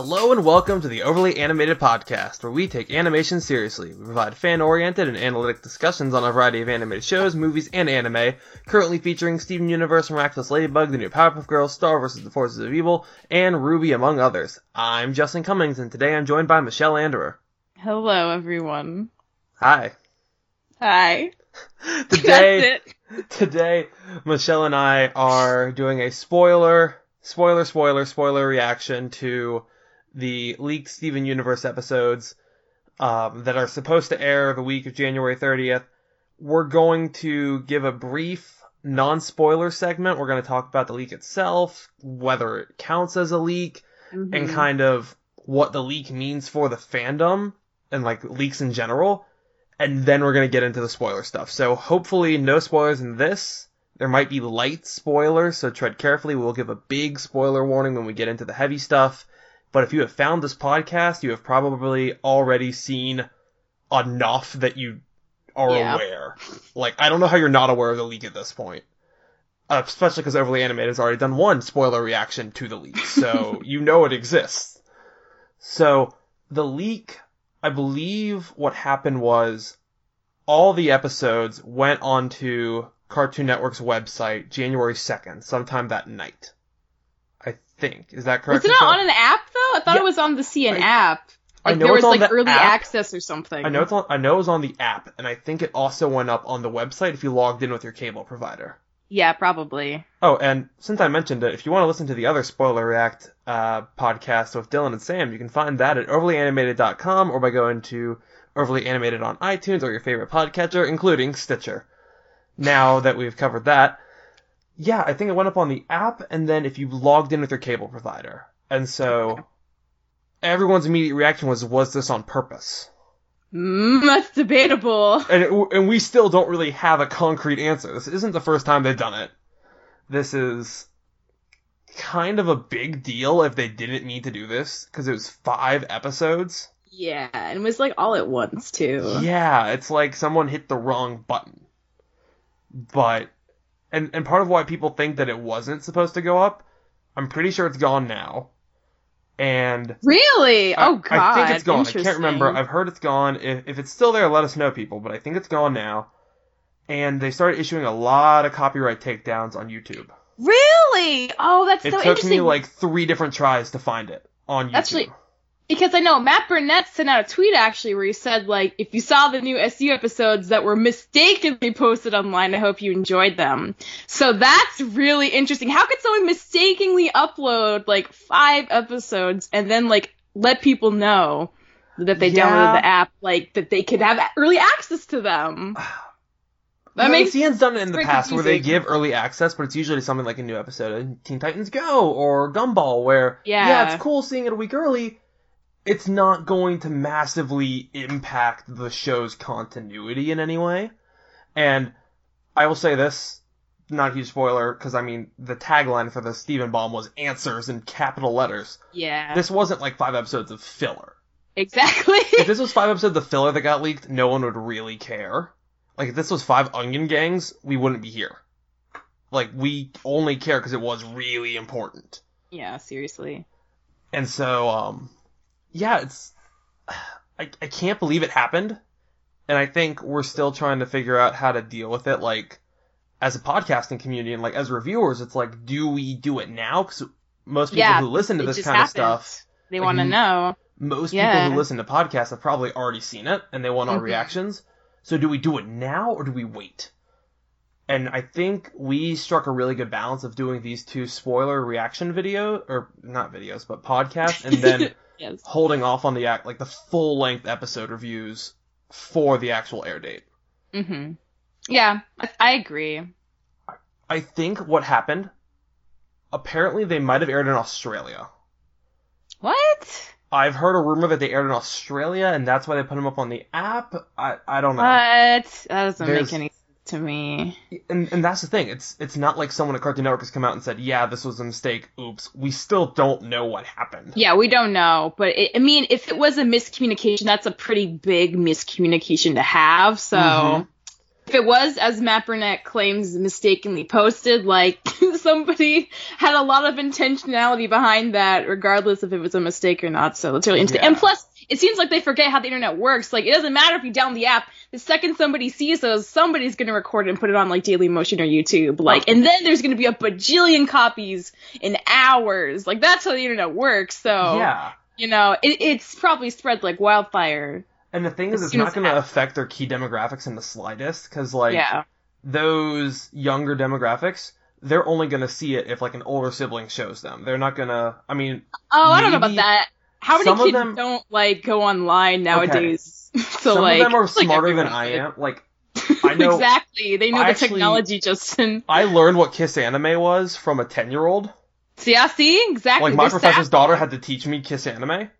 Hello and welcome to the Overly Animated Podcast, where we take animation seriously. We provide fan oriented and analytic discussions on a variety of animated shows, movies, and anime, currently featuring Steven Universe, Miraculous Ladybug, The New Powerpuff Girls, Star vs. the Forces of Evil, and RWBY, among others. I'm Justin Cummings, and today I'm joined by Michelle Anderer. Hello, everyone. Hi. Hi. Today, today, Michelle and I are doing a spoiler, spoiler, spoiler, spoiler reaction to the leaked Steven Universe episodes um, that are supposed to air the week of January 30th. We're going to give a brief non-spoiler segment. We're going to talk about the leak itself, whether it counts as a leak, Mhm. and kind of what the leak means for the fandom and like leaks in general. And then we're gonna get into the spoiler stuff. So hopefully no spoilers in this. There might be light spoilers, so tread carefully. We'll give a big spoiler warning when we get into the heavy stuff. But if you have found this podcast, you have probably already seen enough that you are Yeah. aware. Like, I don't know how you're not aware of the leak at this point. Uh, especially because Overly Animated has already done one spoiler reaction to the leak, so you know it exists. So, the leak, I believe what happened was all the episodes went onto Cartoon Network's website January 2nd, sometime that night. I think. Is that correct? Was it on an app though? I thought Yeah. it was on the CN I- app. I know there it's was on like the early app. access or something. I know it's on, I know it was on the app, and I think it also went up on the website if you logged in with your cable provider. Yeah, probably. Oh, and since I mentioned it, if you want to listen to the other Spoiler React uh, podcast with Dylan and Sam, you can find that at overlyanimated.com or by going to Overly Animated on iTunes or your favorite podcatcher, including Stitcher. Now that we've covered that, yeah, I think it went up on the app, and then if you logged in with your cable provider. And so everyone's immediate reaction was, was this on purpose? Mm, that's debatable. and it, and we still don't really have a concrete answer. This isn't the first time they've done it. This is kind of a big deal if they didn't need to do this because it was five episodes. Yeah, and it was like all at once too. Yeah, it's like someone hit the wrong button. But and and part of why people think that it wasn't supposed to go up, I'm pretty sure it's gone now. And Really? I- oh god. I think it's gone. I can't remember. I've heard it's gone. If, if it's still there, let us know, people. But I think it's gone now. And they started issuing a lot of copyright takedowns on YouTube. Really? Oh, that's It so took interesting. me like three different tries to find it on YouTube. Actually- Because I know Matt Burnett sent out a tweet actually where he said like, if you saw the new SU episodes that were mistakenly posted online, I hope you enjoyed them. So that's really interesting. How could someone mistakenly upload like five episodes and then like let people know that they Yeah. downloaded the app, like that they could have early access to them? That makes CN's done it in the past where they give early access, but it's usually something like a new episode of Teen Titans Go or Gumball, where Yeah. it's cool seeing it a week early. It's not going to massively impact the show's continuity in any way. And I will say this, not a huge spoiler, because I mean the tagline for the Steven Bomb was "Answers" in capital letters. yeah, This wasn't like five episodes of filler. exactly. if this was five episodes of filler that got leaked, no one would really care. Like if this was five Onion Gangs, we wouldn't be here. Like we only care because it was really important. yeah, seriously. And so, um, yeah, it's I I can't believe it happened, and I think we're still trying to figure out how to deal with it. Like as a podcasting community and like as reviewers, it's like, do we do it now? Because most people Yeah, who listen to this kind of stuff They Like, want to know. most Yeah. people who listen to podcasts have probably already seen it and they want our Mhm. reactions. So do we do it now or do we wait? And I think we struck a really good balance of doing these two spoiler reaction video or not videos but podcasts and then Yes. holding off on the act like the full length episode reviews for the actual air date. Mm-hmm. Yeah, I, agree. I think what happened apparently they might have aired in Australia. What? I've heard a rumor that they aired in Australia and that's why they put them up on the app. I I don't know. What? That doesn't There's- make any sense to me. and and that's the thing. It's it's not like someone at Cartoon Network has come out and said, "Yeah, this was a mistake. Oops." We still don't know what happened. Yeah, we don't know, but it, I mean, if it was a miscommunication, that's a pretty big miscommunication to have. So Mhm. if it was as Matt Burnett claims mistakenly posted, like somebody had a lot of intentionality behind that, regardless if it was a mistake or not. So it's really interesting. Yeah. And plus, it seems like they forget how the internet works. Like it doesn't matter if you download the app. The second somebody sees those, somebody's gonna record it and put it on like Daily Motion or YouTube. Like, and then there's gonna be a bajillion copies in hours. Like that's how the internet works. So Yeah. you know, it, it's probably spread like wildfire. And the thing is, it's not going to affect their key demographics in the slightest, because like yeah. those younger demographics, they're only going to see it if like an older sibling shows them. They're not going to. I mean, Oh, I don't know about that. How many kids them- don't like go online nowadays? so some like of them are it's like smarter than I am. Like, I know. exactly. They know I the actually- technology, Justin. I learned what Kiss Anime was from a ten-year-old. See, I see exactly. Like my They're professor's savvy. daughter had to teach me Kiss Anime,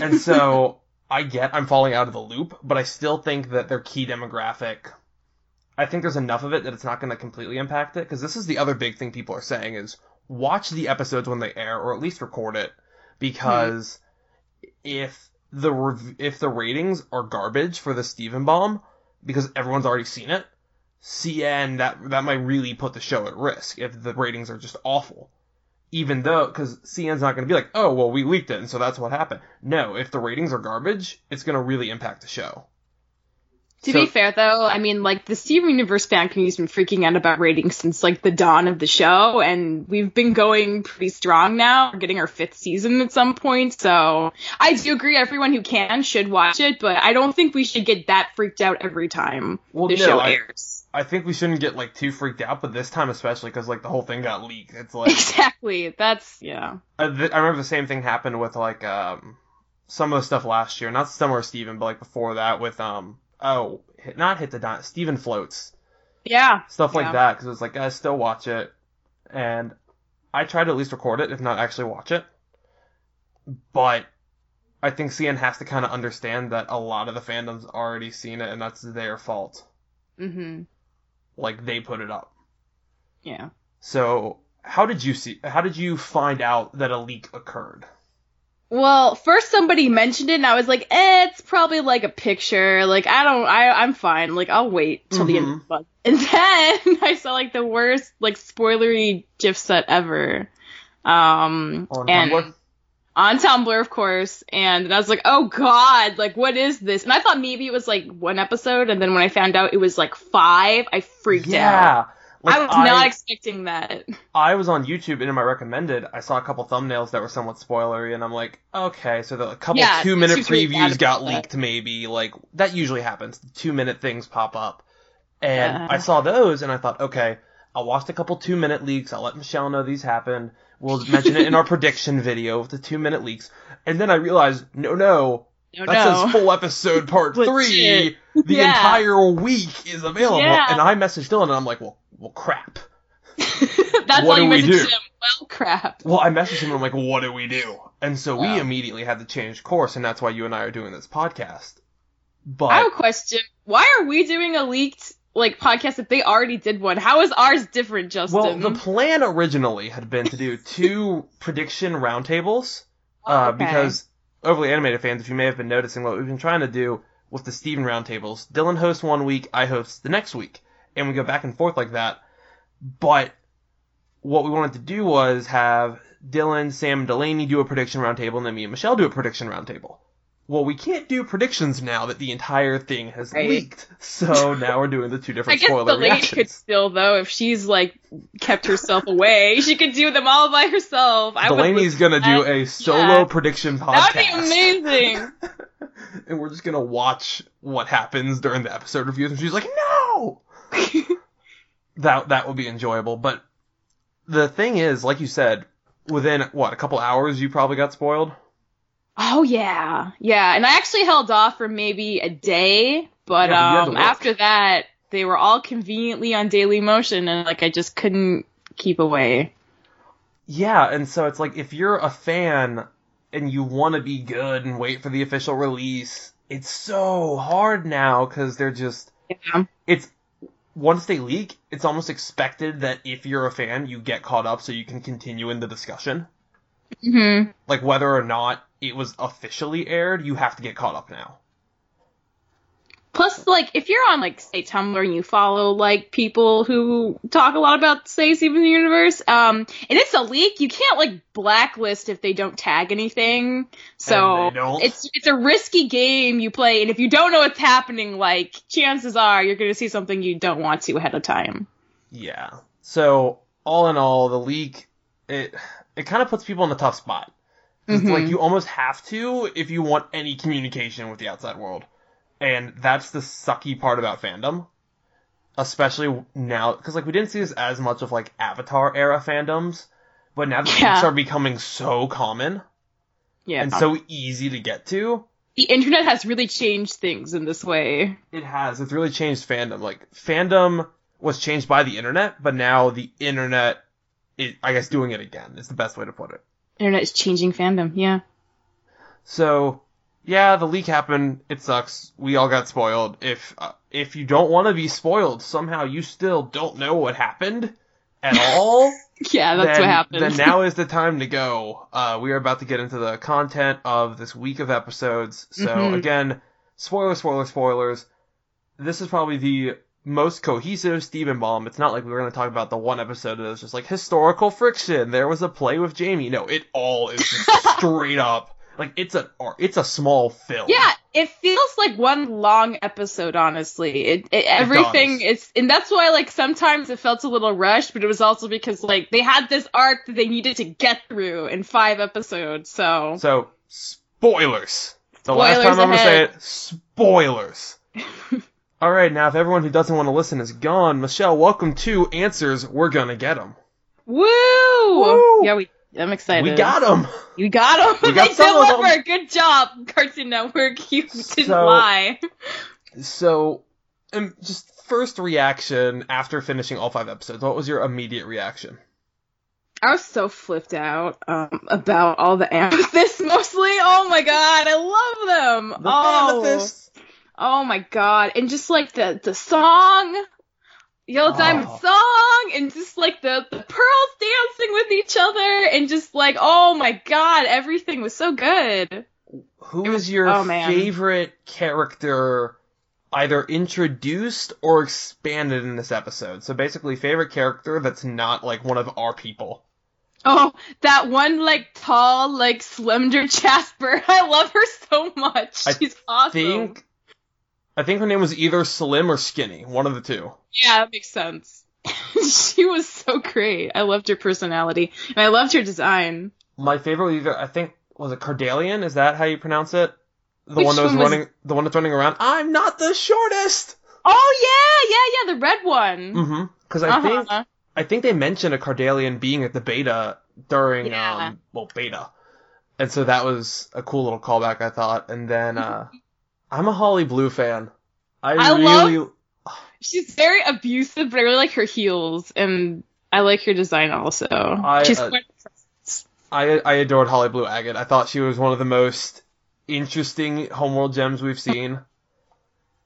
and so I get I'm falling out of the loop, but I still think that their key demographic. I think there's enough of it that it's not going to completely impact it because this is the other big thing people are saying is watch the episodes when they air or at least record it hmm. because if the rev- if the ratings are garbage for the Steven bomb because everyone's already seen it, CN that that might really put the show at risk if the ratings are just awful even though because CN's not going to be like, oh well, we leaked it, and so that's what happened. No, if the ratings are garbage, it's going to really impact the show. To So- be fair, though, I mean, like the Steven Universe fan community's been freaking out about ratings since like the dawn of the show, and we've been going pretty strong now. We're getting our fifth season at some point, so I do agree. Everyone who can should watch it, but I don't think we should get that freaked out every time Well, the no, show I- airs. I think we shouldn't get like too freaked out, but this time especially because like the whole thing got leaked. It's like Exactly. That's yeah. I, th- I remember the same thing happened with like um some of the stuff last year, not Summer Steven, but like before that with um oh hit, not hit the dot Steven floats Yeah. stuff like Yeah. that because it's like guys still watch it, and I try to at least record it if not actually watch it, but I think CN has to kind of understand that a lot of the fandom's already seen it and that's their fault. Mhm. Like they put it up. Yeah. So how did you see? How did you find out that a leak occurred? Well, first somebody mentioned it, and I was like, "Eh, it's probably like a picture. Like, I don't, I, I'm fine. Like, I'll wait till the end of the month." And then I saw like the worst, like, spoilery GIF set ever. Um, On and Tumblr? on Tumblr, of course. And I was like, "Oh God, like, what is this?" And I thought maybe it was like one episode, and then when I found out it was like five, I freaked out. Yeah. Like, I was not expecting that. I was on YouTube and in my recommended, I saw a couple thumbnails that were somewhat spoilery, and I'm like, okay, so the a couple Yeah, two minute YouTube's really bad previews got about that. leaked, maybe like that usually happens. Two minute things pop up, and Yeah. I saw those, and I thought, okay, I'll watch a couple two minute leaks. I'll let Michelle know these happened. We'll mention it in our prediction video with the two minute leaks, and then I realized, no, no, No, that no. says full episode part three. The Yeah. entire week is available, Yeah. and I messaged Dylan, and I'm like, well, well, crap. That's What all you do we messaged do? him. Well, crap. Well, I messaged him and I'm like, what do we do? And so we Wow. immediately had to change course, and that's why you and I are doing this podcast. But I have a question. Why are we doing a leaked like podcast if they already did one? How is ours different, Justin? well, the plan originally had been to do two prediction roundtables, Oh, uh, okay. because overly animated fans, if you may have been noticing, what we've been trying to do with the Steven roundtables, Dylan hosts one week, I host the next week, and we go back and forth like that. But what we wanted to do was have Dylan, Sam, and Delaney do a prediction roundtable, and then me and Michelle do a prediction roundtable. Well, we can't do predictions now that the entire thing has Right. leaked. So now we're doing the two I different guess spoiler Delaney could still though if she's like kept herself away. She could do them all by herself. I Delaney's gonna do a solo Yeah. prediction podcast. That'd be amazing. and we're just gonna watch what happens during the episode reviews, and she's like, "No." that that will be enjoyable. But the thing is, like you said, within what a couple hours, you probably got spoiled. Oh yeah, yeah. And I actually held off for maybe a day, but Yeah, but you had to um, after that, they were all conveniently on Daily Motion, and like I just couldn't keep away. Yeah, and so it's like if you're a fan and you want to be good and wait for the official release, it's so hard now because they're just Yeah. it's once they leak, it's almost expected that if you're a fan, you get caught up so you can continue in the discussion. hmm Like whether or not it was officially aired, you have to get caught up now. Plus, like, if you're on, like, say, Tumblr and you follow, like, people who talk a lot about, say, Steven Universe, um, and it's a leak, you can't, like, blacklist if they don't tag anything. So, And they don't. it's, it's a risky game you play, and if you don't know what's happening, like, chances are you're gonna see something you don't want to ahead of time. Yeah. So all in all, the leak it it kind of puts people in a tough spot. It's like you almost have to if you want any communication with the outside world, and that's the sucky part about fandom. Especially now, because like we didn't see this as much of like Avatar era fandoms, but now the Yeah. are becoming so common Yeah. and so easy to get to. the internet has really changed things in this way. It has. It's really changed fandom. Like fandom was changed by the internet, but now the internet is, I guess, doing it again. Is the best way to put it. Internet is changing fandom, yeah. So, yeah, the leak happened. It sucks. We all got spoiled. If uh, if you don't want to be spoiled, somehow you still don't know what happened at all. Yeah, that's then, what happened. Then now is the time to go. Uh, we are about to get into the content of this week of episodes. So Mhm. again, spoilers, spoilers, spoilers. This is probably the most cohesive Steven Bomb. It's not like we were going to talk about the one episode that was just like historical friction. There was a play with Jamie. No, it all is just straight up like it's a it's a small film. Yeah, it feels like one long episode, honestly. It, it everything does. is, and that's why like sometimes it felt a little rushed, but it was also because like they had this arc that they needed to get through in five episodes. So So spoilers. The last Spoilers time I'm gonna say ahead. it, spoilers. All right, now if everyone who doesn't want to listen is gone, Michelle, welcome to Answers. We're gonna get them. woo! Woo! Yeah, we. I'm excited. We got them. You got them. We got they some of 'em. deliver. Good job, Cartoon Network. You didn't So- lie. So, um, just first reaction after finishing all five episodes. What was your immediate reaction? I was so flipped out um, about all the amethysts mostly. Oh my god, I love them. The oh. amethyst. Oh my god. And just like the the song Yellow Diamond Oh. song and just like the, the pearls dancing with each other and just like oh my god, everything was so good. Who was your oh, favorite character, either introduced or expanded in this episode? So basically, favorite character that's not like one of our people. Oh, that one like tall, like slender Jasper. I love her so much. I She's awesome. think I think her name was either Slim or Skinny, one of the two. Yeah, that makes sense. she was so great. I loved her personality. And I loved her design. My favorite was either I think was it Cardalian? Is that how you pronounce it? The Which one that was, one was- running, the one that's running around. I'm not the shortest. Oh yeah, yeah, yeah, the red one. Mm-hmm. Because I think Uh-huh. I think they mentioned a Cardalian being at the beta during Yeah. um well beta, and so that was a cool little callback I thought. And then uh I'm a Holly Blue fan. I, I really She's very abusive, but I really like her heels, and I like her design also. I, She's uh, quite I I adored Holly Blue Agate. I thought she was one of the most interesting homeworld gems we've seen.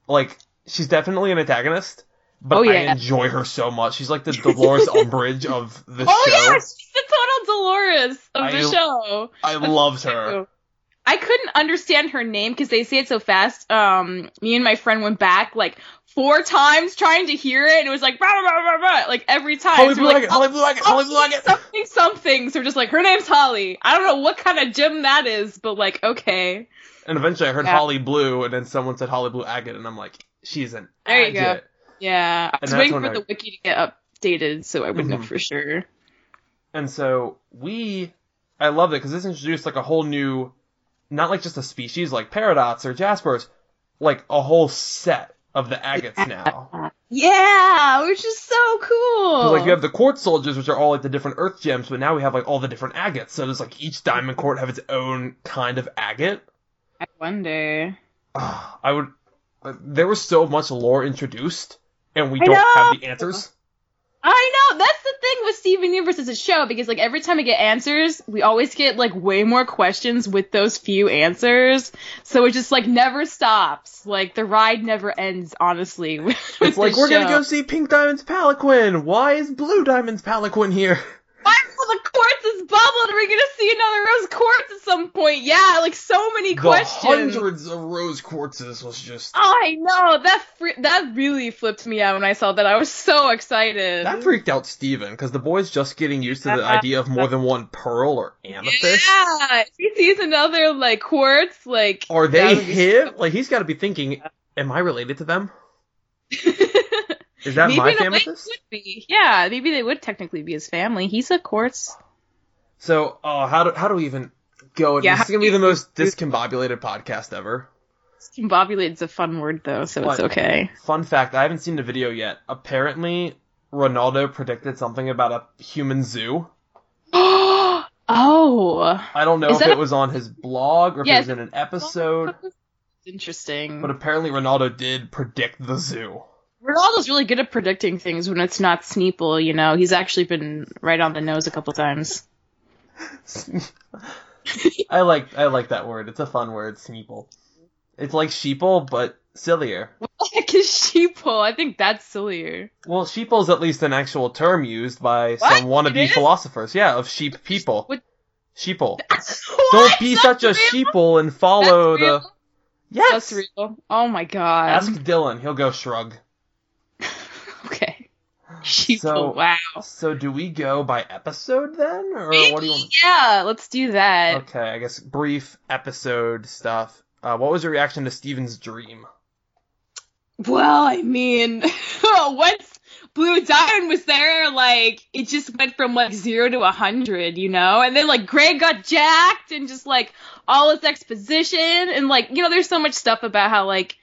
Like she's definitely an antagonist, but Oh, I enjoy her so much. She's like the Dolores Umbridge of the Oh show. Oh yeah, she's the total Dolores of the show. I loved her. I couldn't understand her name because they say it so fast. Um, me and my friend went back like four times trying to hear it, and it was like rah, rah, rah, rah, like every time. Holly So Blue like, Agate, Holly Blue Agate, Holly Blue Agate. something something. So we're just like, her name's Holly. I don't know what kind of gym that is, but like, okay. And eventually I heard Yeah. Holly Blue, and then someone said Holly Blue Agate, and I'm like, she's an There you go. Yeah, I was waiting for I- the wiki to get updated so I would know Mhm. for sure. And so we, I love it because this introduced like a whole new, not like just a species like Peridots or Jaspers, like a whole set of the agates now. Yeah, which is so cool. like you have the quartz soldiers, which are all like the different earth gems, but now we have like all the different agates. So does like each diamond court have its own kind of agate? I wonder. Ah, I would. uh, There was so much lore introduced, and we I don't have the answers. I know that's the thing with Steven Universe as a show because like every time we get answers, we always get like way more questions with those few answers. So it just like never stops. Like the ride never ends. Honestly, It's like we're gonna go see Pink Diamond's Palanquin. Why is Blue Diamond's Palanquin here? Why all the quartz is bubbled? Are we gonna see another rose quartz at some point? Yeah, like so many the questions. hundreds of rose quartzes was just Oh, I know that fr- that really flipped me out when I saw that. I was so excited. that freaked out Steven because the boy's just getting used to the Uh, idea of more than one pearl or amethyst. Yeah, if he sees another like quartz, like Are they him? Like he's got to be thinking, am I related to them? Is that maybe my amethyst? would be. Yeah, maybe they would technically be his family. He's a quartz. So, oh, how do how do we even go? Yeah, this is gonna be the most discombobulated podcast ever. Discombobulated is a fun word though, so it's okay. Fun fact: I haven't seen the video yet. Apparently, Ronaldo predicted something about a human zoo. oh, I don't know Is if it a- was on his blog or if Yeah, it was in an episode, interesting. but apparently Ronaldo did predict the zoo. Ronaldo's really good at predicting things when it's not Sneeple. You know, he's actually been right on the nose a couple times. I like I like that word. It's a fun word, sneeple. It's like sheeple, but sillier. Heck is sheeple? I think that's sillier. Well, sheeple is at least an actual term used by What? some wannabe philosophers. Yeah, of sheep people. What- Sheeple. What? Don't be That's such a sheeple and follow real? the. Yes. That's real. Oh my god. Ask Dylan. He'll go shrug. So- wow. So do we go by episode then, or what do you want? Yeah, let's do that. Okay, I guess brief episode stuff. Uh, what was your reaction to Steven's dream? Well, I mean, once Blue Diamond was there, like it just went from like zero to a hundred, you know. And then like Greg got jacked and just like all his exposition and like you know, there's so much stuff about how like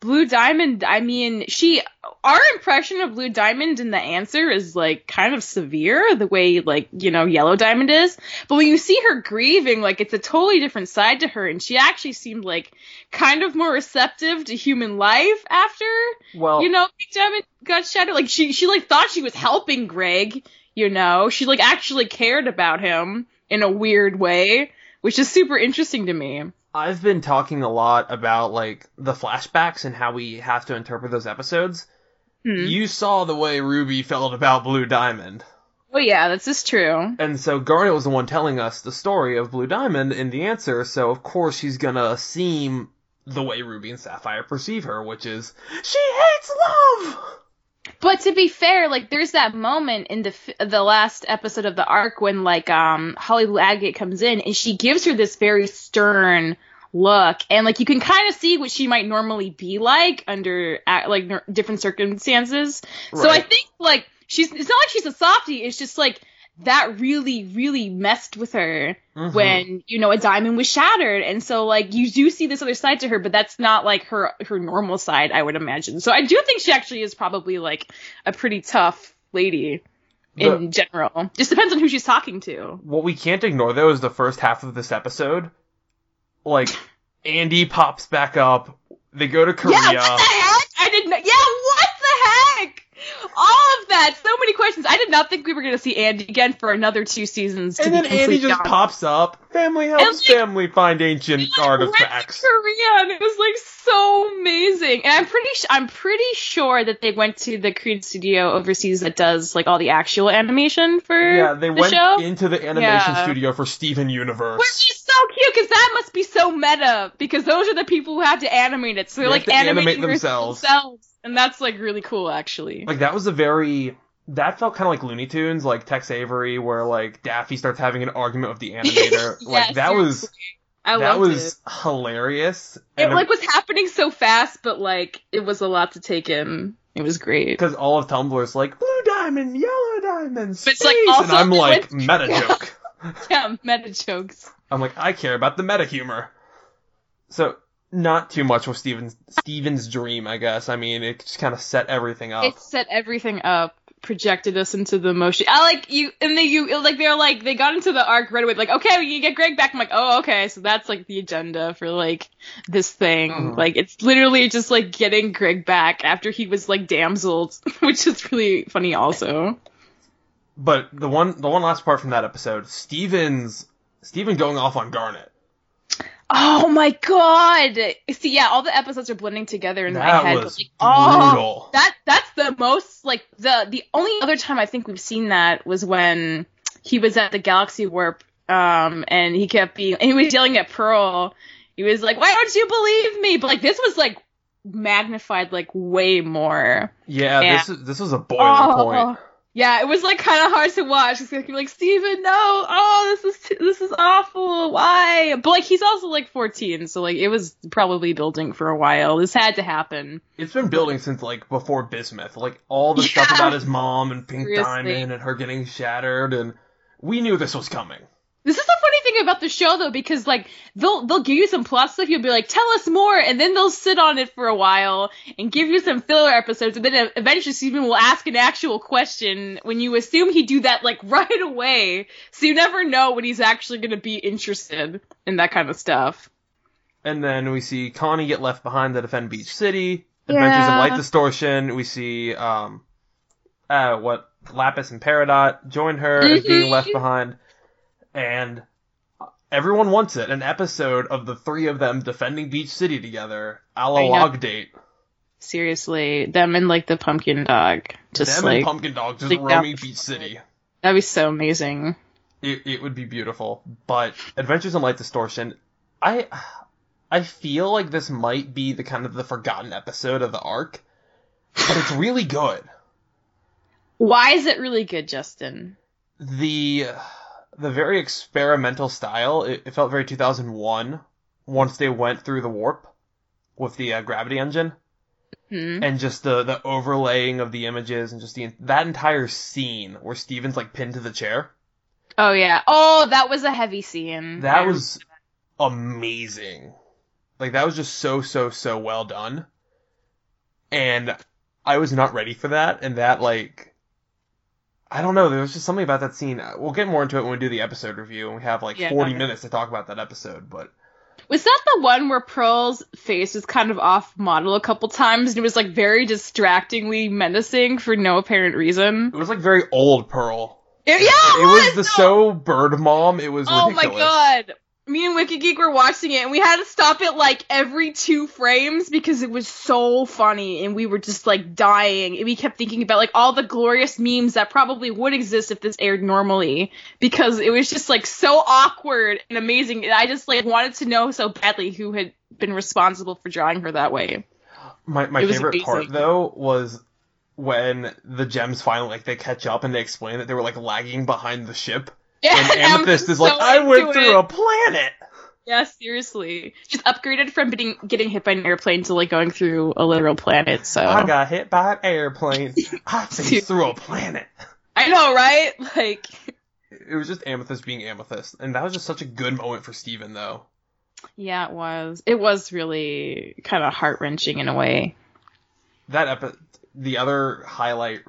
Blue Diamond. I mean, she our impression of Blue Diamond in the answer is like kind of severe, the way like you know Yellow Diamond is. But when you see her grieving, like it's a totally different side to her, and she actually seemed like kind of more receptive to human life after Well, you know, Pink Diamond got shattered. Like she, she like thought she was helping Greg. You know, she like actually cared about him in a weird way, which is super interesting to me. I've been talking a lot about like the flashbacks and how we have to interpret those episodes. Hmm. You saw the way Ruby felt about Blue Diamond. Oh yeah, this is true. And so Garnet was the one telling us the story of Blue Diamond in the answer, so of course she's gonna seem the way Ruby and Sapphire perceive her, which is she hates love. But to be fair, like there's that moment in the f- the last episode of the arc when like um Holly Agate comes in and she gives her this very stern look and like you can kind of see what she might normally be like under like different circumstances. So I think like she's it's not like she's a softie, it's just like that really really messed with her Mhm. when you know a diamond was shattered and so like you do see this other side to her but that's not like her her normal side i would imagine so i do think she actually is probably like a pretty tough lady in general just depends on who she's talking to what we can't ignore though is the first half of this episode. Like Andy pops back up. They go to Korea. yeah what the heck i didn't know yeah what the heck that so many questions i did not think we were going to see andy again for another two seasons to and then Andy just honest. pops up. Family helps like- family find ancient went to artifacts. Korea and it was like so amazing. And I'm pretty sh- I'm pretty sure that they went to the Korean studio overseas that does like all the actual animation for Yeah, they the went show. into the animation Yeah. studio for Steven Universe. which is so cute because that must be so meta because those are the people who have to animate it. So they're They like to animate animating themselves. themselves. And that's like really cool actually. Like that was a very that felt kind of like Looney Tunes, like Tex Avery, where like Daffy starts having an argument with the animator. like Yes, that was I that was hilarious. it. It like was happening so fast, but like it was a lot to take in. It was great. because all of Tumblr's like blue diamond, yellow diamond, But it's, like, space," also and I'm like went- meta joke. Yeah, meta jokes. I'm like I care about the meta humor. So not too much with Steven's Steven's dream, I guess. I mean, it just kind of set everything up. It set everything up, projected us into the motion. I like you, and then you like they're like they got into the arc right away. Like, okay, we can get Greg back. I'm like, oh, okay, so that's like the agenda for like this thing. Mhm. Like, it's literally just like getting Greg back after he was like damseled, which is really funny also. But the one the one last part from that episode, Steven's Steven going off on Garnet. Oh my god! See, yeah, all the episodes are blending together in that my head. was like, oh, brutal. that that's the most like the the only other time I think we've seen that was when he was at the Galaxy Warp, um, and he kept being, and he was yelling at Pearl. He was like, "Why don't you believe me?" But like this was like magnified like way more. Yeah, Yeah. this is this was a boiling point. Yeah, it was like kind of hard to watch. It's like, like Steven, no, oh, this is t- this is awful. Why? But like he's also like 14, so like it was probably building for a while. This had to happen. It's been building since like before Bismuth. Like all the stuff about his mom and Pink Seriously. Diamond and her getting shattered, and we knew this was coming. This is the funny thing about the show though, because like they'll they'll give you some plot stuff, you'll be like, tell us more, and then they'll sit on it for a while and give you some filler episodes, and then eventually Steven will ask an actual question when you assume he'd do that like right away, so you never know when he's actually gonna be interested in that kind of stuff. And then we see Connie get left behind to defend Beach City. Adventures in Yeah. Light Distortion. We see um, uh, what Lapis and Peridot join her as being left behind, and everyone wants it. An episode of the three of them defending Beach City together, a la log date. Seriously, them and like the pumpkin dog, just them like and Pumpkin Dog just like, roaming Beach City. that'd be so amazing. It, it would be beautiful. But Adventures in Light Distortion, I I feel like this might be the kind of the forgotten episode of the arc, but it's really good. Why is it really good, Justin? The the very experimental style, it, it felt very 2001 once they went through the warp with the uh, gravity engine Hmm. and just the the overlaying of the images and just the that entire scene where Steven's like pinned to the chair. Oh yeah. Oh, that was a heavy scene. That was amazing. Like that was just so so so well done. And I was not ready for that and that like I don't know, there was just something about that scene. Uh, we'll get more into it when we do the episode review and we have like Yeah. 40 minutes to talk about that episode, but Was that the one where Pearl's face was kind of off model a couple times and it was like very distractingly menacing for no apparent reason? it was like very old Pearl. It, yeah, It it, was the no. so bird mom, it was Oh ridiculous. my god. Me and Wiki Geek were watching it and we had to stop it like every two frames because it was so funny and we were just like dying and we kept thinking about like all the glorious memes that probably would exist if this aired normally because it was just like so awkward and amazing and I just like wanted to know so badly who had been responsible for drawing her that way. My my favorite part though was when the gems finally like they catch up and they explain that they were like lagging behind the ship. And Amethyst is like, I went through it." a planet. Yeah, seriously. She's upgraded from getting getting hit by an airplane to like going through a literal planet, so I got hit by an airplane. I flew through a planet. I know, right? Like It was just Amethyst being Amethyst, and that was just such a good moment for Steven, though. Yeah, it was. It was really kind of heart wrenching in a way. That epi- the other highlight,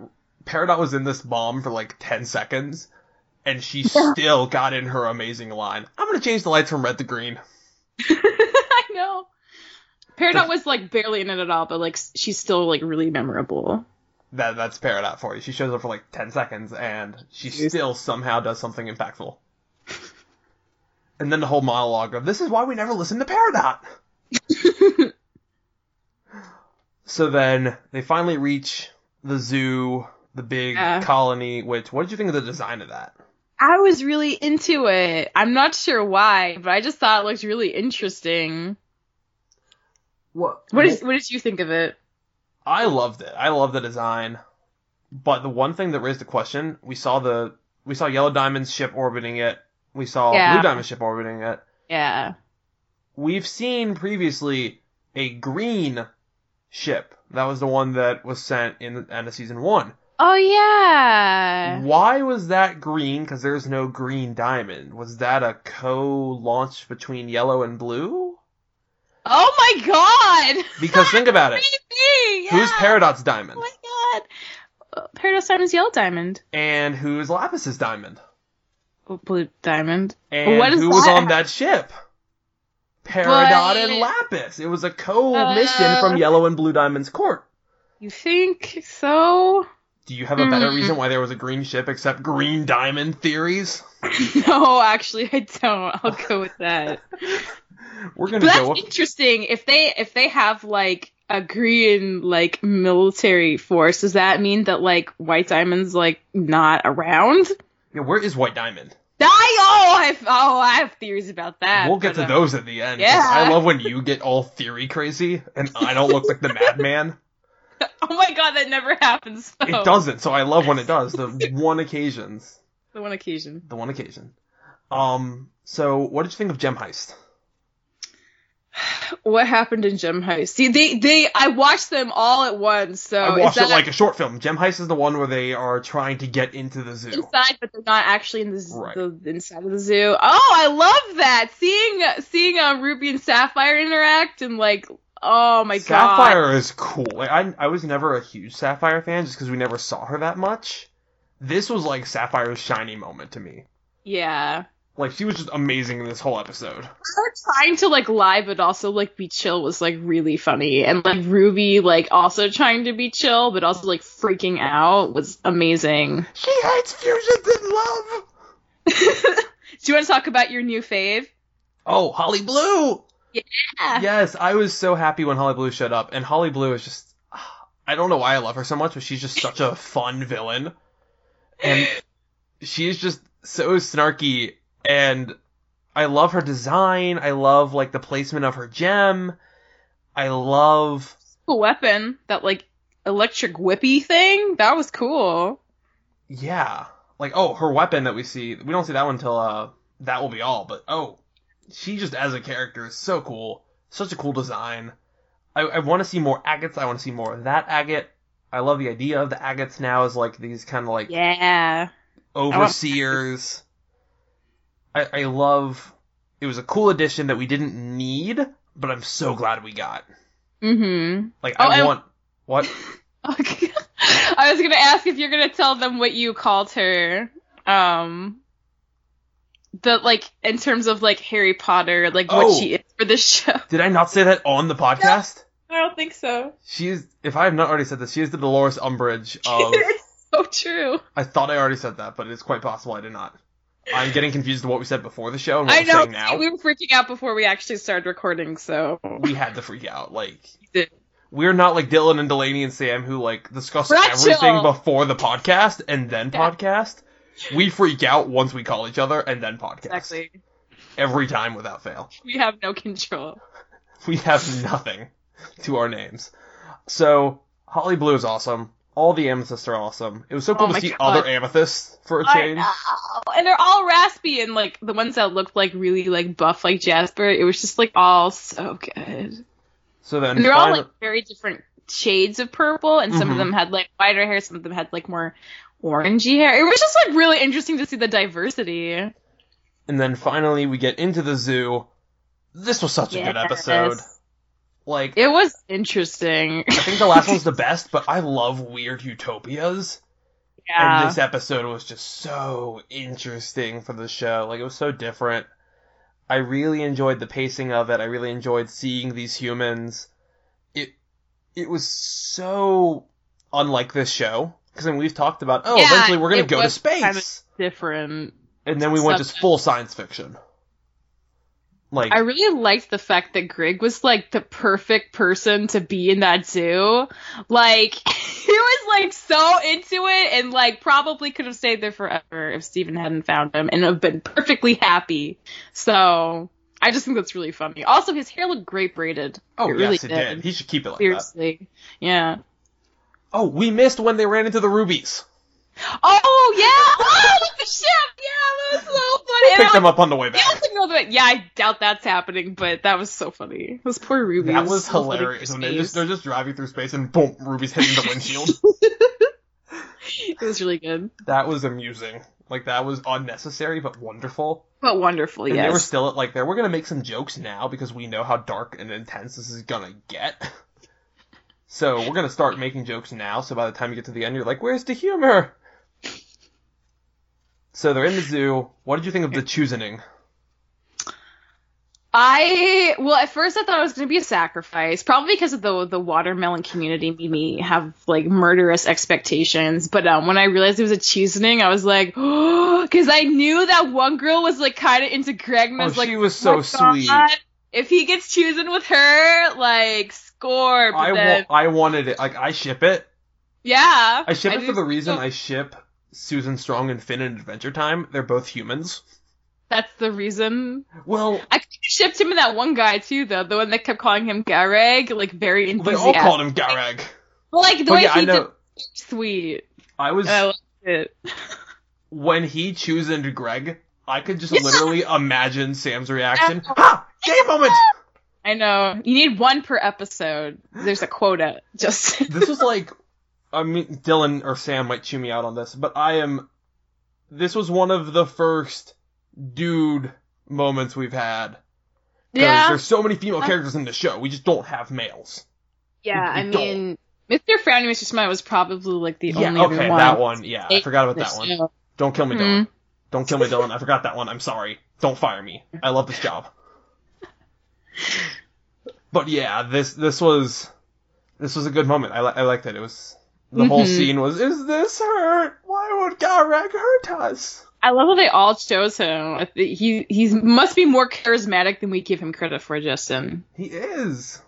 Peridot was in this bomb for like ten seconds, and she still got in her amazing line. I'm gonna change the lights from red to green. I know. Peridot was like barely in it at all, but like she's still like really memorable. That that's Peridot for you. She shows up for like ten seconds, and she still somehow does something impactful. And then the whole monologue of this is why we never listen to Peridot. so then they finally reach the zoo, the big Yeah. colony. Which what did you think of the design of that? I was really into it. I'm not sure why, but I just thought it looked really interesting. What What did what did you think of it? I loved it. I love the design. But the one thing that raised the question, we saw the we saw Yellow Diamond's ship orbiting it. We saw Yeah. Blue Diamond's ship orbiting it. Yeah. We've seen previously a green ship. That was the one that was sent in the end of season one. Oh yeah. Why was that green? Because there's no green diamond. Was that a co-launch between yellow and blue? Oh my god. Because think about it. Maybe, Who's yeah. Peridot's diamond? Oh my god. Uh, Peridot's Diamond's Yellow Diamond. And who's Lapis's diamond? Oh, Blue Diamond. And What is who was that? on that ship? Peridot But- and Lapis. It was a co-mission Uh. from Yellow and Blue Diamond's court. You think so? Do you have a better Hmm. reason why there was a green ship except green diamond theories? no, actually, I don't. I'll go with that. We're gonna that's go. Up- interesting. If they if they have like a green like military force, does that mean that like White Diamond's like not around? Yeah, where is White Diamond? I oh I have, oh I have theories about that. we'll get but, to uh, those at the end. yeah. I love when you get all theory crazy and I don't look like the madman. Oh my god, that never happens. Though. It doesn't, so I love when it does. The one occasions. The one occasion. The one occasion. Um, so what did you think of Gem Heist? What happened in Gem Heist? See, they they I watched them all at once. So I is watched that it like a short film. Gem Heist is the one where they are trying to get into the zoo. inside, but they're not actually in the, Right. the inside of the zoo. Oh, I love that seeing seeing uh, Ruby and Sapphire interact and like oh my god. Sapphire is cool. Like I, I was never a huge Sapphire fan just because we never saw her that much. This was like Sapphire's shiny moment to me. Yeah. Like she was just amazing in this whole episode. Her trying to like lie but also like be chill was like really funny and like Ruby like also trying to be chill but also like freaking out was amazing. She hates fusions in love. Do you want to talk about your new fave? Oh, Holly Blue. Yeah. Yes, I was so happy when Holly Blue showed up, and Holly Blue is just. I don't know why I love her so much, but she's just such a fun villain. And she's just so snarky, and I love her design. I love, like, the placement of her gem. I love. Cool weapon, that like electric whippy thing. That was cool. Yeah. Like, oh, her weapon that we see. We don't see that one until, uh, that will be all, but oh, she just as a character is so cool. Such a cool design. I, I want to see more agates. I want to see more of that agate. I love the idea of the agates now as like these kind of like Yeah. overseers. I, I love. It was a cool addition that we didn't need, but I'm so glad we got. Mm-hmm. Like Oh, I and- want what? Okay. I was gonna ask if you're gonna tell them what you called her. Um the like in terms of like Harry Potter, like Oh. what she oh. is for this show. Did I not say that on the podcast? I don't think so. She's. If I have not already said this, she is the Dolores Umbridge of. it's so true. I thought I already said that, but it's quite possible I did not. I'm getting confused with what we said before the show and what I we're know saying now. we were freaking out before we actually started recording, so We had to freak out. Like we're not like Dylan and Delaney and Sam who like discuss We're everything before the podcast and then Yeah. podcast. We freak out once we call each other and then podcast. exactly. Every time without fail. We have no control. We have nothing to our names. So Holly Blue is awesome. All the amethysts are awesome. It was so cool Oh to see God. other amethysts for a change. And they're all raspy and like the ones that looked like really like buff like Jasper, it was just like all so good. So then And they're all like very different shades of purple, and some Mhm. of them had like whiter hair, some of them had like more orangey hair. It was just like really interesting to see the diversity. And then finally we get into the zoo. This was such a good episode. Like It was interesting. I think the last one's the best, but I love weird utopias. yeah. And this episode was just so interesting for the show. Like it was so different. I really enjoyed the pacing of it. I really enjoyed seeing these humans. It it was so unlike this show because I mean, we've talked about oh Yeah, eventually we're gonna go to space, kind of different. and then we went to full science fiction. Like I really liked the fact that Greg was like the perfect person to be in that zoo. Like he was like so into it and like probably could have stayed there forever if Steven hadn't found him and have been perfectly happy. So I just think that's really funny. Also his hair looked great braided. oh it yes, really it did. He should keep it like that. Seriously. Yeah. Oh, we missed when they ran into the rubies. Oh yeah! Oh with the ship! Yeah, that was so funny. And Picked I them up on the way back. also know that, yeah, I doubt that's happening, but that was so funny. Those poor rubies. That was So hilarious. for When they just, they're just driving through space and boom, Ruby's hitting the windshield. It was really good. that was amusing. Like that was unnecessary but wonderful. But wonderful, And yes. they were still at like there. We're gonna make some jokes now because we know how dark and intense this is gonna get. So we're gonna start making jokes now. So by the time you get to the end, you're like, "Where's the humor?" So they're in the zoo. What did you think of the choosening? I well, at first I thought it was going to be a sacrifice, probably because of the the watermelon community made me have like murderous expectations. But um, when I realized it was a cheesening, I was like, oh, because I knew that one girl was like kind of into Greg, and Oh, was like, she was "Oh so my sweet. God, If he gets chosen with her, like score. I then, wa- I wanted it. Like I ship it. yeah, I ship it do for the reason too. I ship Susan Strong and Finn in Adventure Time, they're both humans. That's the reason. Well, I shipped him and that one guy too, though. The one that kept calling him Gareg, like very enthusiastic. they all called him Garag. Well, like the But way yeah, I he did, sweet. I was I liked it. when he choosed Greg. I could just Yeah. literally imagine Sam's reaction. Ha! Game moment. I know. You need one per episode. There's a quota. Just this was like I mean Dylan or Sam might chew me out on this, but I am this was one of the first dude moments we've had. yeah, There's so many female characters in the show. We just don't have males. yeah. I we don't. mean, Mr. Frowny, Mr. Smile was probably like the yeah, only okay, other one. that one. Yeah, I forgot about This that one. Don't kill me, Mhm. Dylan. Don't kill me, Dylan. I forgot that one. I'm sorry. Don't fire me. I love this job. But yeah, this this was this was a good moment. I li- I liked it. It was the whole Mhm. scene was. Is this hurt? Why would Greg hurt us? I love how they all chose him. He he must be more charismatic than we give him credit for, Justin. He is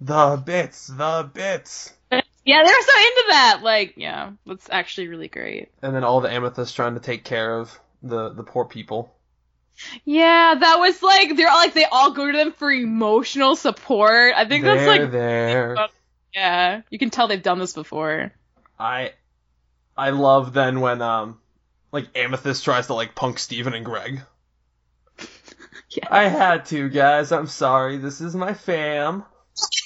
the bits, the bits. Yeah, they're so into that. Like, yeah, that's actually really great. And then all the amethysts trying to take care of the the poor people. Yeah, that was like they're all like they all go to them for emotional support. I think They're that's like there. yeah, you can tell they've done this before. I I love then when um like Amethyst tries to like punk Steven and Greg. Yeah. I had to, guys. I'm sorry. This is my fam.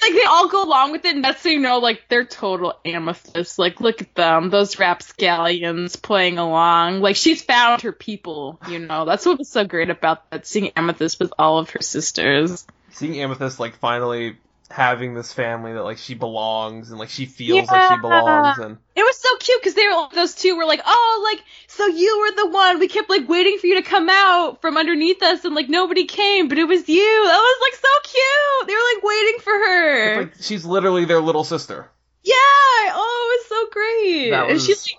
Like they all go along with it, and that's so you know, like they're total amethysts. Like look at them, those rapscallions playing along. Like she's found her people. You know, that's what was so great about that. Seeing amethyst with all of her sisters. Seeing Amethyst like finally having this family that like she belongs and like she feels like she belongs and It was so cute because they were those two were like, oh, like so you were the one. We kept like waiting for you to come out from underneath us, and like nobody came, but it was you. That was like so cute. They were like waiting for her. like she's literally their little sister. yeah. Oh, it was so great. That And she like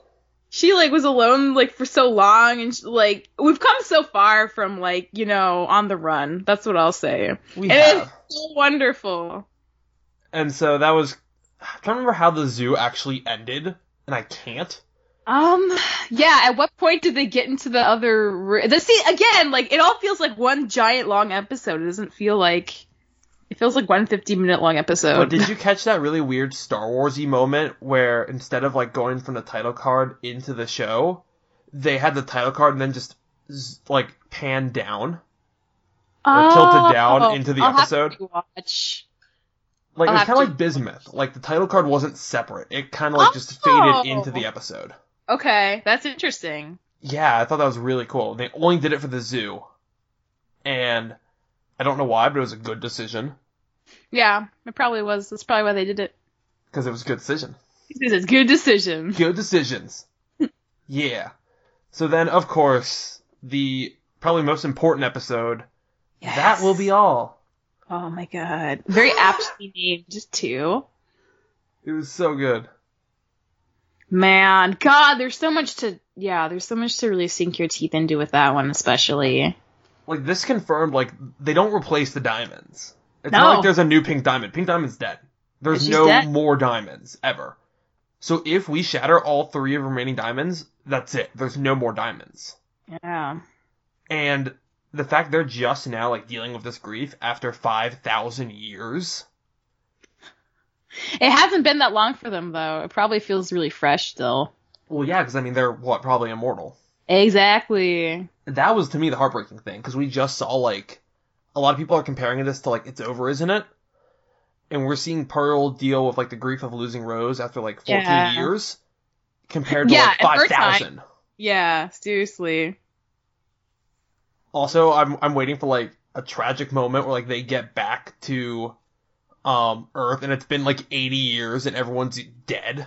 she like was alone like for so long, and she, like we've come so far from like you know on the run. That's what I'll say. We And have. it's so wonderful. And so that was I'm trying remember how the zoo actually ended, and I can't. Um, yeah, at what point did they get into the other? The see again, like it all feels like one giant long episode. It doesn't feel like it feels like one 50 minute long episode. But did you catch that really weird Star Warsy moment where instead of like going from the title card into the show, they had the title card and then just like pan down, or tilted down into the Oh, I'll have episode? to watch. Like I'll it was kind of to- like Bismuth. Like the title card wasn't separate; it kind of like just oh! faded Oh. into the episode. Okay, that's interesting. Yeah, I thought that was really cool. They only did it for the zoo, and I don't know why, but it was a good decision Yeah, it probably was. That's probably why they did it. because it was a good decision. This is a good decision. Good decisions. yeah. So then, of course, the probably most important episode. Yes. That will be all. Oh my god, very aptly named too. It was so good. Man, God, there's so much to yeah, there's so much to really sink your teeth into with that one, especially. Like this confirmed, like they don't replace the diamonds. It's No. not like there's a new pink diamond. Pink diamond's dead. There's no dead. more diamonds ever. So if we shatter all three of remaining diamonds, that's it. There's no more diamonds. Yeah. And the fact they're just now like dealing with this grief after five thousand years. It hasn't been that long for them though. It probably feels really fresh still. Well, yeah, because I mean they're what probably immortal. Exactly. That was to me the heartbreaking thing because we just saw like a lot of people are comparing this to like it's over, isn't it? And we're seeing Pearl deal with like the grief of losing Rose after like fourteen Yeah. years compared to Yeah, like at five first time. thousand. Yeah, seriously. Also, I'm I'm waiting for like a tragic moment where like they get back to um Earth and it's been like eighty years and everyone's dead.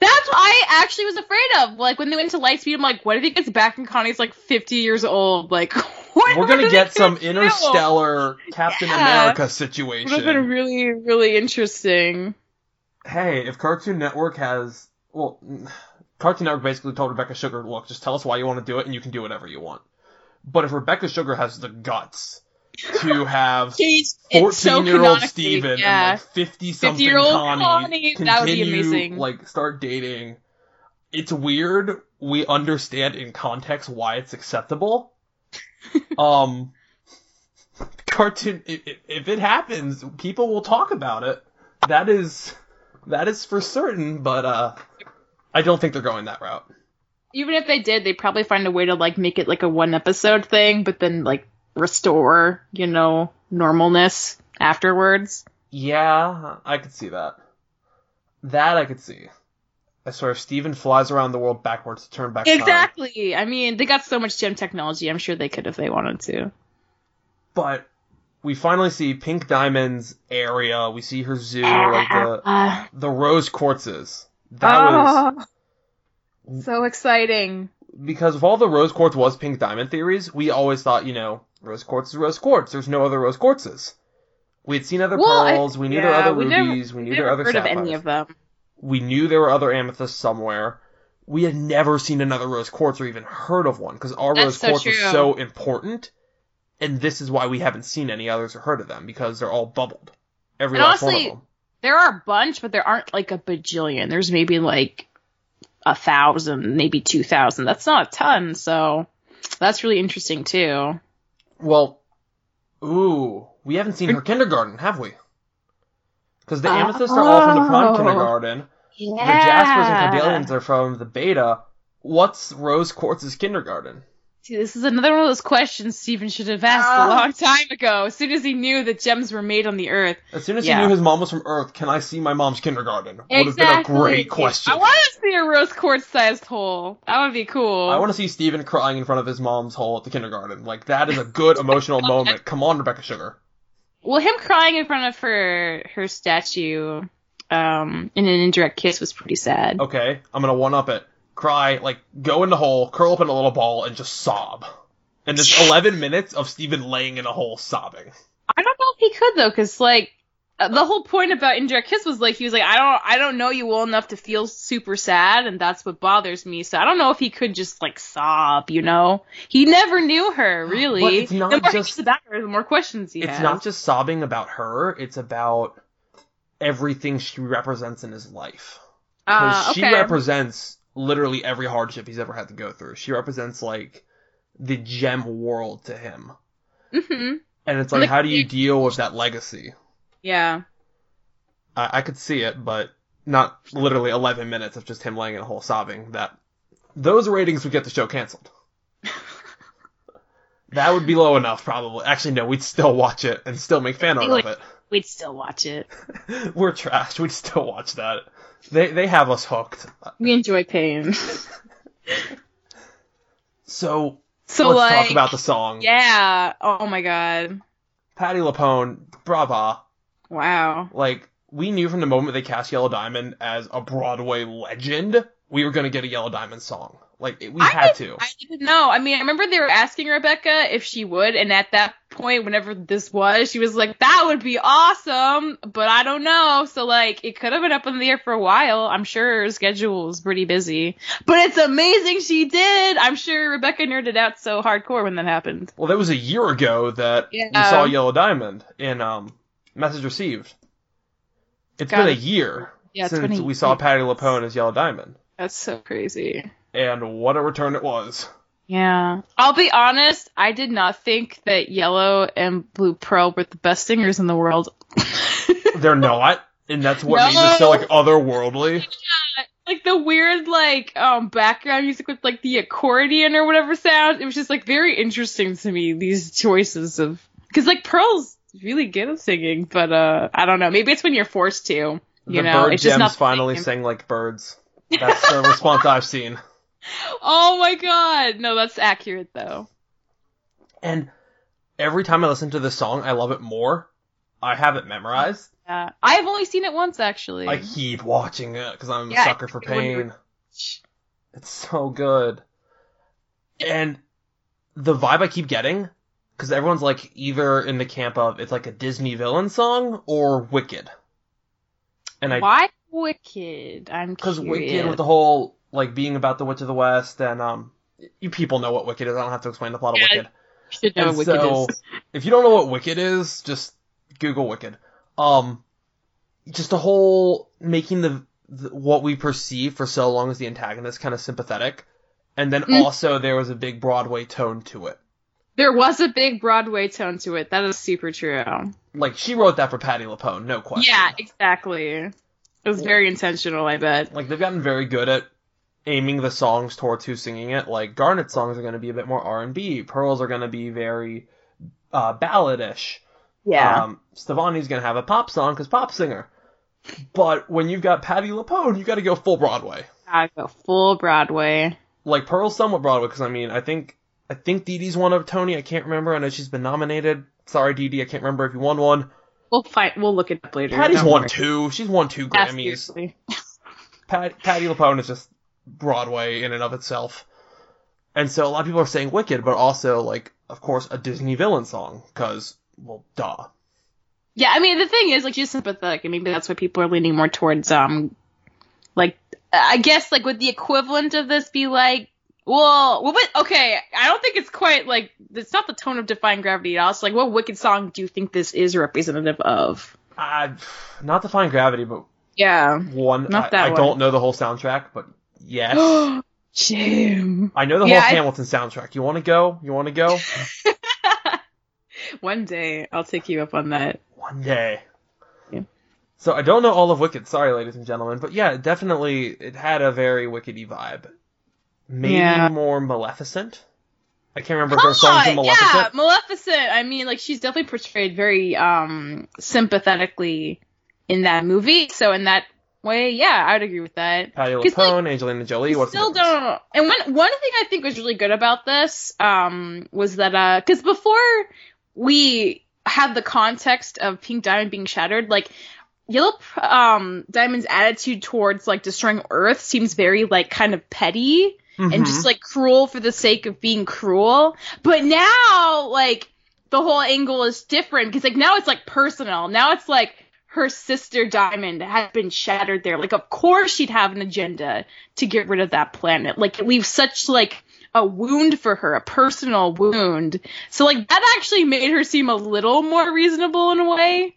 That's what I actually was afraid of. Like when they went to Lightspeed, I'm like, what if he gets back and Connie's like 50 years old? Like, what? We're gonna get some do? interstellar Captain Yeah. America situation. Would have been really, really interesting. hey, if Cartoon Network has, well, Cartoon Network basically told Rebecca Sugar, look, just tell us why you want to do it and you can do whatever you want. But if Rebecca Sugar has the guts to have it's so 14 year old Steven yeah. and like 50 something 50-year-old Connie, Connie, continue, that would be amazing. like start dating it's weird. We understand in context why it's acceptable. um, cartoon. If, if it happens, people will talk about it. That is that is for certain. But uh, I don't think they're going that route. Even if they did, they'd probably find a way to like make it like a one episode thing, but then like restore, you know, normalness afterwards. Yeah, I could see that. That I could see. I swear, if Steven flies around the world backwards to turn back time. Exactly. I mean, they got so much gem technology. I'm sure they could if they wanted to. But we finally see Pink Diamond's area. We see her zoo, ah, like the ah, ah, the rose quartzes. That ah. was oh, so exciting. because of all the rose quartz was pink diamond theories, we always thought, you know, rose quartz is rose quartz. There's no other rose quartzes. We had seen other Well, I- pearls. we knew there were yeah, other we never- rubies. we knew Never there were other heard of any of them. we knew there were other amethysts somewhere. We had never seen another rose quartz or even heard of one because our That's rose so quartz was true. so important. And this is why we haven't seen any others or heard of them because they're all bubbled. Every And last honestly, one of them. There are a bunch, but there aren't like a bajillion. There's maybe like a thousand, maybe two thousand. That's not a ton, so that's really interesting too. Well, ooh, we haven't seen her kindergarten, have we? Because the amethysts are all from the Oh. kindergarten. Yeah. The jaspers and carnelians are from the beta. What's Rose Quartz's kindergarten? See, this is another one of those questions Steven should have asked Ah. a long time ago, as soon as he knew that gems were made on the earth. As soon as Yeah. he knew his mom was from Earth, can I see my mom's kindergarten? Would have been a great question. I want to see a rose quartz sized hole. That would be cool. I want to see Steven crying in front of his mom's hole at the kindergarten. Like, that is a good emotional moment. Come on, Rebecca Sugar. Well, him crying in front of her her statue, um, in an indirect kiss was pretty sad. Okay, I'm gonna one up it. Cry, like, go in the hole, curl up in a little ball, and just sob. And it's 11 minutes of Steven laying in a hole sobbing. I don't know if he could though, because like uh, the whole point about indirect kiss was like he was like I don't I don't know you well enough to feel super sad, and that's what bothers me. So I don't know if he could just like sob, you know? He never knew her really. But it's not the more just- about her, the more questions he It's has. not just sobbing about her, it's about everything she represents in his life. Because uh, she represents literally every hardship he's ever had to go through. She represents, like, the gem world to him. hmm And it's like, Like- how do you deal with that legacy? Yeah. I, I could see it, but not literally 11 minutes of just him laying in a hole sobbing. That those ratings would get the show canceled. that would be low enough, probably. Actually, no, we'd still watch it and still make fan art of We'd still watch it. it. We're trash. We'd still watch that. They they have us hooked. We enjoy pain. So, So let's like talk about the song. Yeah. Oh my god. Patti LuPone, brava. Wow. Like we knew from the moment they cast Yellow Diamond as a Broadway legend, we were gonna get a Yellow Diamond song. Like we I had to. I didn't know. I mean, I remember they were asking Rebecca if she would, and at that point, whenever this was, she was like, "That would be awesome," but I don't know. So like, it could have been up in the air for a while. I'm sure her schedule was pretty busy, but it's amazing she did. I'm sure Rebecca nerded out so hardcore when that happened. Well, that was a year ago that we Yeah. saw Yellow Diamond in um, Message Received. It's been a year Yeah, since been a we saw. Patti LuPone as Yellow Diamond, That's so crazy. And what a return it was. Yeah. I'll be honest, I did not think that Yellow and Blue Pearl were the best singers in the world. They're not, and that's what made this so like otherworldly. Yeah. like the weird like um background music with like the accordion or whatever sound. It was just like very interesting to me these choices of because like Pearl's really good at singing, but uh I don't know. Maybe it's when you're forced to. You the know, bird it's just not finally same. sang like birds. That's the response I've seen. Oh my god, no, that's accurate though. And every time I listen to this song, I love it more. I have it memorized. Yeah, I've only seen it once actually. I keep watching it because I'm Yeah, a sucker for pain. It's so good. And the vibe I keep getting, because everyone's like either in the camp of it's like a Disney villain song or Wicked. And I, Why Wicked? I'm because. Wicked with the whole like being about the Witch of the West, and um, you people know what Wicked is. I don't have to explain the plot of Wicked. You should know And what Wicked so, is. if you don't know what Wicked is, just Google Wicked. Um, just the whole making the th- what we perceive for so long as the antagonist kind of sympathetic, and then Mm. also there was a big Broadway tone to it. There was a big Broadway tone to it. That is super true. Like she wrote that for Patti LuPone, no question. Yeah, exactly. It was very intentional, I bet. Like they've gotten very good at aiming the songs towards who's singing it. Like Garnet's songs are going to be a bit more R and B. Pearl's are going to be very uh, balladish. Yeah. Um, Stevonnie's going to have a pop song because pop singer. But when you've got Patti LuPone, you got to go full Broadway. I go full Broadway. Like Pearl's somewhat Broadway because I mean I think I think Deedee's won a Tony. I can't remember. I know she's been nominated. Sorry, Dee Dee, I can't remember if you won one. We'll fight. We'll look it up later. Patti's won worry. two. She's won two Grammys. Pat, Patti LuPone is just Broadway in and of itself. And so a lot of people are saying Wicked, but also like, of course, a Disney villain song because, well, duh. Yeah, I mean the thing is, like, she's sympathetic, and maybe that's why people are leaning more towards, um, like, I guess, like, would the equivalent of this be like, well, well, but okay, I don't think it's quite like it's not the tone of Defying Gravity at all. So, like, what Wicked song do you think this is representative of? I, not Defying Gravity, but Yeah. one. Not I, that I one. don't know the whole soundtrack, but yes. Jim. I know the Yeah, whole I- Hamilton soundtrack. You want to go? You want to go? One day I'll take you up on that. One day. Yeah. So I don't know all of Wicked. Sorry, ladies and gentlemen, but yeah, definitely it had a very Wickedy vibe. Maybe Yeah. more Maleficent. I can't remember were songs in Maleficent. yeah, Maleficent. I mean, like she's definitely portrayed very um sympathetically in that movie. So in that way, yeah, I would agree with that. Patti 'Cause, like, LuPone, Angelina Jolie. What's still don't. And one one thing I think was really good about this um was that uh because before we had the context of Pink Diamond being shattered, like Yellow um Diamond's attitude towards like destroying Earth seems very like kind of petty and Mhm. just like cruel for the sake of being cruel. But now, like, the whole angle is different because, like, now it's like personal. Now it's like her sister Diamond had been shattered there. Like, of course she'd have an agenda to get rid of that planet. Like, it leaves such like a wound for her, a personal wound. So, like, that actually made her seem a little more reasonable in a way.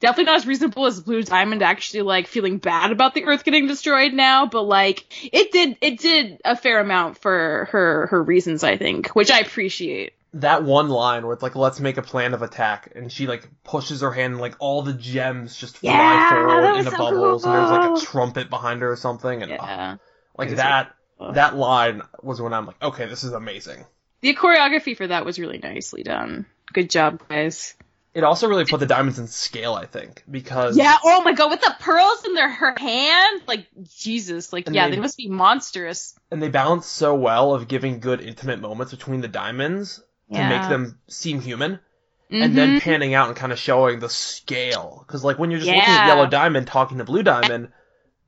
Definitely not as reasonable as Blue Diamond actually like feeling bad about the Earth getting destroyed now, but like it did it did a fair amount for her her reasons, I think, which I appreciate. That one line where it's like, let's make a plan of attack, and she like pushes her hand, and like all the gems just fly Yeah, forward that was into so bubbles, and there's like a trumpet behind her or something, and uh, like It was that. cool. That line was when I'm like, okay, this is amazing. The choreography for that was really nicely done. Good job, guys. It also really put the diamonds in scale, I think, because Yeah, oh my god, with the pearls in their her hand, like Jesus, like And yeah, they- they must be monstrous. and they balance so well of giving good intimate moments between the diamonds to Yeah. make them seem human, and then Mhm. panning out and kind of showing the scale. Because like when you're just looking at Yellow Diamond talking to Blue Diamond,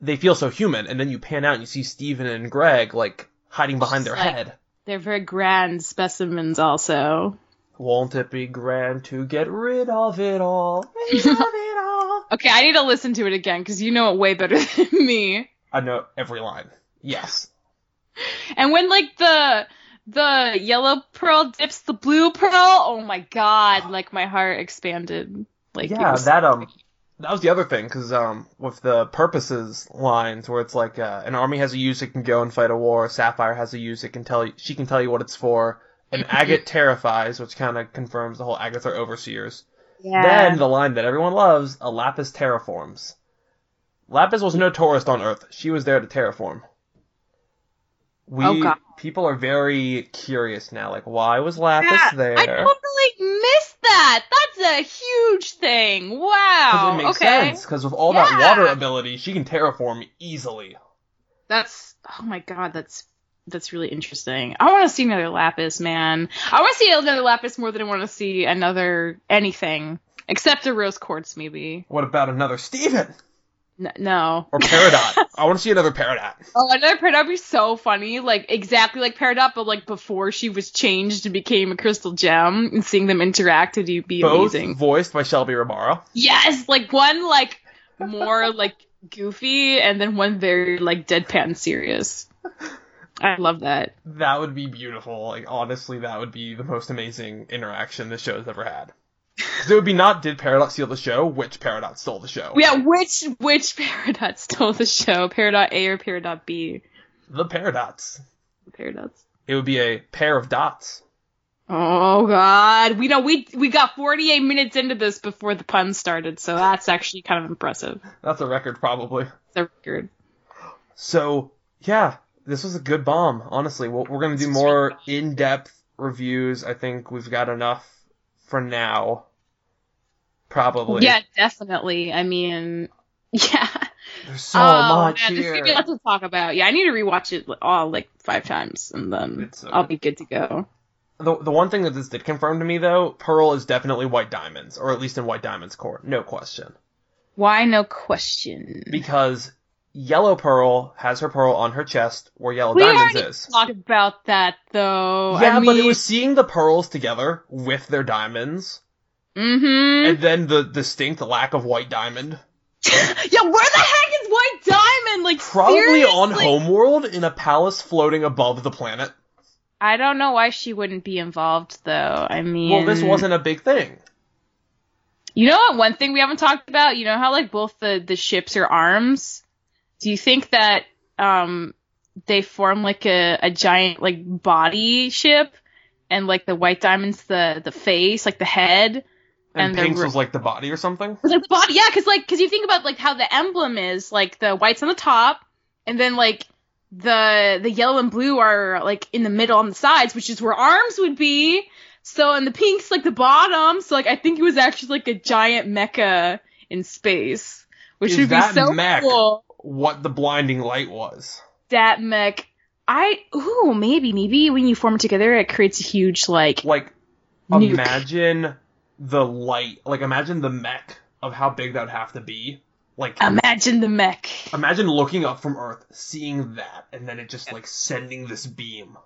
they feel so human, and then you pan out and you see Steven and Greg like hiding behind their like- head. they're very grand specimens also. Won't it be grand to get rid of it all? Rid of it all. Okay, I need to listen to it again because you know it way better than me. I know every line. Yes. And when like the the yellow pearl dips the blue pearl, oh my god, like my heart expanded. Like yeah, was- that um, that was the other thing because um, with the purposes lines where it's like uh, an army has a use it can go and fight a war. Sapphire has a use it can tell you she can tell you what it's for. And Agate terrifies, which kind of confirms the whole Agates are overseers. yeah. Then the line that everyone loves: a Lapis terraforms. Lapis was no tourist on Earth; she was there to terraform. We Oh, people are very curious now. Like, why was Lapis Yeah, there? I totally missed that. That's a huge thing. Because Wow. it makes okay. sense. Because with all that water ability, she can terraform easily. That's oh my god, that's that's really interesting. I want to see another lapis, man. I want to see another lapis more than I want to see another anything except a rose quartz, maybe. What about another Steven? No. Or Peridot? I want to see another Peridot. Oh, another Peridot would be so funny. Like exactly like Peridot, but like before she was changed and became a crystal gem, and seeing them interact would be Both amazing. voiced by Shelby Rabara. Yes, like one like more like goofy, and then one very like deadpan serious. I love that. That would be beautiful. Like honestly, that would be the most amazing interaction this show's ever had. Because it would be not did Peridot steal the show, which Peridot stole the show. Yeah, which which Peridot stole the show? Peridot A or Peridot B? The Peridots. The Peridots. It would be a pair of dots. Oh god. We know we we got 48 minutes into this before the pun started, so that's actually kind of impressive. That's a record, probably. It's a record. So, yeah, this was a good bomb, honestly. We're, we're going to do more in depth reviews. I think we've got enough for now. Probably. Yeah, definitely. I mean, yeah. There's so oh, much man, here. lots to talk about. Yeah, I need to rewatch it all like five times, and then so I'll good. be good to go. The, the one thing that this did confirm to me, though, Pearl is definitely White Diamonds, or at least in White Diamond's core. No question. Why no question? Because Yellow Pearl has her pearl on her chest, where Yellow we Diamonds already is. talked about that though. Yeah, I mean, but it was seeing the pearls together with their diamonds, Mm-hmm. and then the distinct lack of White Diamond. yeah, where the heck is White Diamond? Like Probably on? Homeworld in a palace floating above the planet. I don't know why she wouldn't be involved though. I mean, Well, this wasn't a big thing. You know what? One thing we haven't talked about. You know how like both the the ships are arms. Do you think that um they form like a a giant like body ship, and like the White Diamond's the the face, like the head, And, And the Pink's was like the body or something. Like the body, yeah, because like because you think about like how the emblem is like the white's on the top, and then like the the yellow and blue are like in the middle on the sides, which is where arms would be. So and the pink's like the bottom. So like I think it was actually like a giant mecha in space, which Is would be so mech? cool. What the blinding light was. That mech. I ooh maybe maybe when you form it together it creates a huge like Like, Nuke. imagine the light. Like, imagine the mech of how big that would have to be. Like, imagine the mech. imagine looking up from Earth, seeing that, and then it just like sending this beam.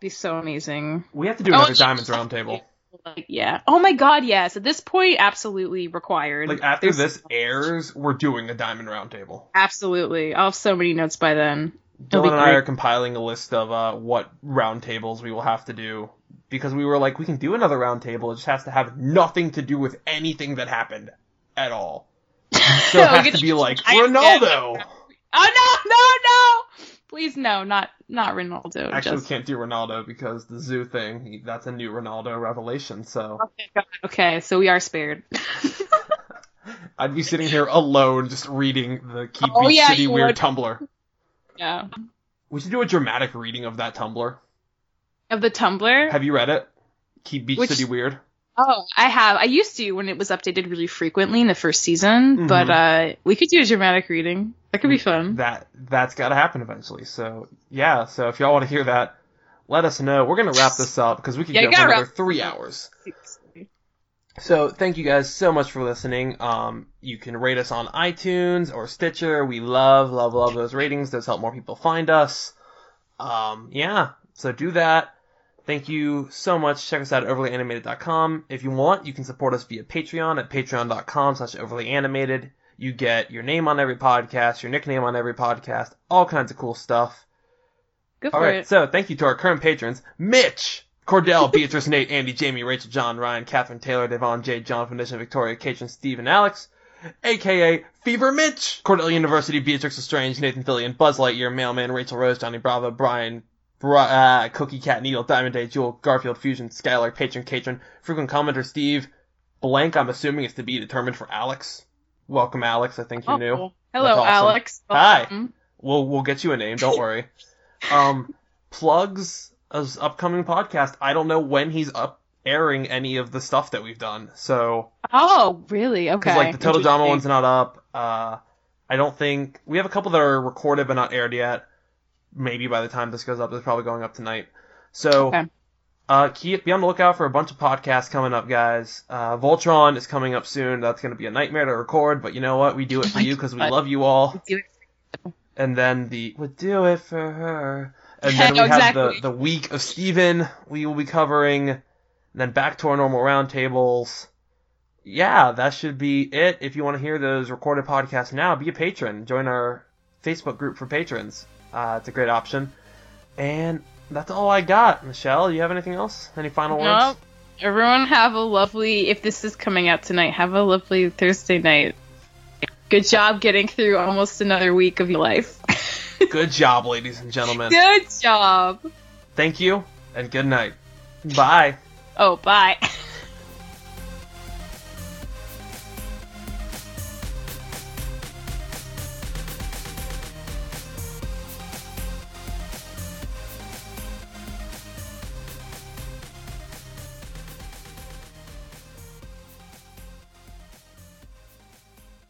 Be so amazing. We have to do Oh, another yeah. Diamonds Roundtable. Like, yeah. Oh my god, yes. At this point, absolutely required. Like after There's- this airs, we're doing a Diamond Roundtable. Absolutely. I'll have so many notes by then. Dylan and I are compiling a list of uh, what roundtables we will have to do because we were like, we can do another roundtable. It just has to have nothing to do with anything that happened at all. So it has to be like Ronaldo. Oh no, no, no! Please no, not not Ronaldo. Actually, we can't do Ronaldo because the zoo thing. That's a new Ronaldo revelation. So Okay, so we are spared. I'd be sitting here alone, just reading the Keep Oh, Beach yeah, City Weird would. Tumblr. yeah. We should do a dramatic reading of that Tumblr. Of the Tumblr? Have you read it? Keep Beach Which- City Weird. Oh, I have. I used to when it was updated really frequently in the first season, Mhm. but uh we could do a dramatic reading. That could be fun. that that's got to happen eventually. So yeah, so if y'all want to hear that, let us know. We're gonna wrap this up because we could Yeah, go you for gotta another wrap- three hours. So thank you guys so much for listening. Um, you can rate us on iTunes or Stitcher. We love, love, love those ratings. Those help more people find us. Um, yeah, so do that. Thank you so much. Check us out at overlyanimated.com. If you want, you can support us via Patreon at patreon.com slash overlyanimated. You get your name on every podcast, your nickname on every podcast, all kinds of cool stuff. Go for All right, it. so thank you to our current patrons: Mitch, Cordell, Beatrice, Nate, Andy, Jamie, Rachel, John, Ryan, Catherine, Taylor, Devon, Jade, John, Foundation, Victoria, Katrin, Steve, and Alex, aka Fever Mitch, Cordell University, Beatrix Lestrange, Nathan Fillion, Buzz Lightyear, Mailman, Rachel Rose, Johnny Bravo, Brian, Bri- uh, Cookie Cat Needle, Diamond Day, Jewel, Garfield, Fusion, Skylar, Patron, Katrin, frequent commenter Steve, blank. I'm assuming it's to be determined for Alex. Welcome, Alex. I think you Oh, knew. cool. Hello, awesome. Alex. Hi. We'll we'll get you a name. Don't worry. Um, plugs his upcoming podcast. I don't know when he's up airing any of the stuff that we've done. So Oh, really? Okay. because like the Total Drama one's not up. Uh, I don't think we have a couple that are recorded but not aired yet. Maybe by the time this goes up, it's probably going up tonight. So. Okay. Uh, keep, be on the lookout for a bunch of podcasts coming up, guys. Uh, Voltron is coming up soon. That's going to be a nightmare to record, but you know what? We do it for you because we love you all. And then the would do it for her. And then we have the the week of Steven we will be covering. And then back to our normal roundtables. Yeah, that should be it. If you want to hear those recorded podcasts now, be a patron. Join our Facebook group for patrons. Uh, it's a great option. And that's all I got. Michelle, you have anything else? Any final No, words? Everyone have a lovely. If this is coming out tonight, have a lovely Thursday night. Good job getting through almost another week of your life. Good job, ladies and gentlemen. Good job. Thank you and good night. Bye. Oh, bye.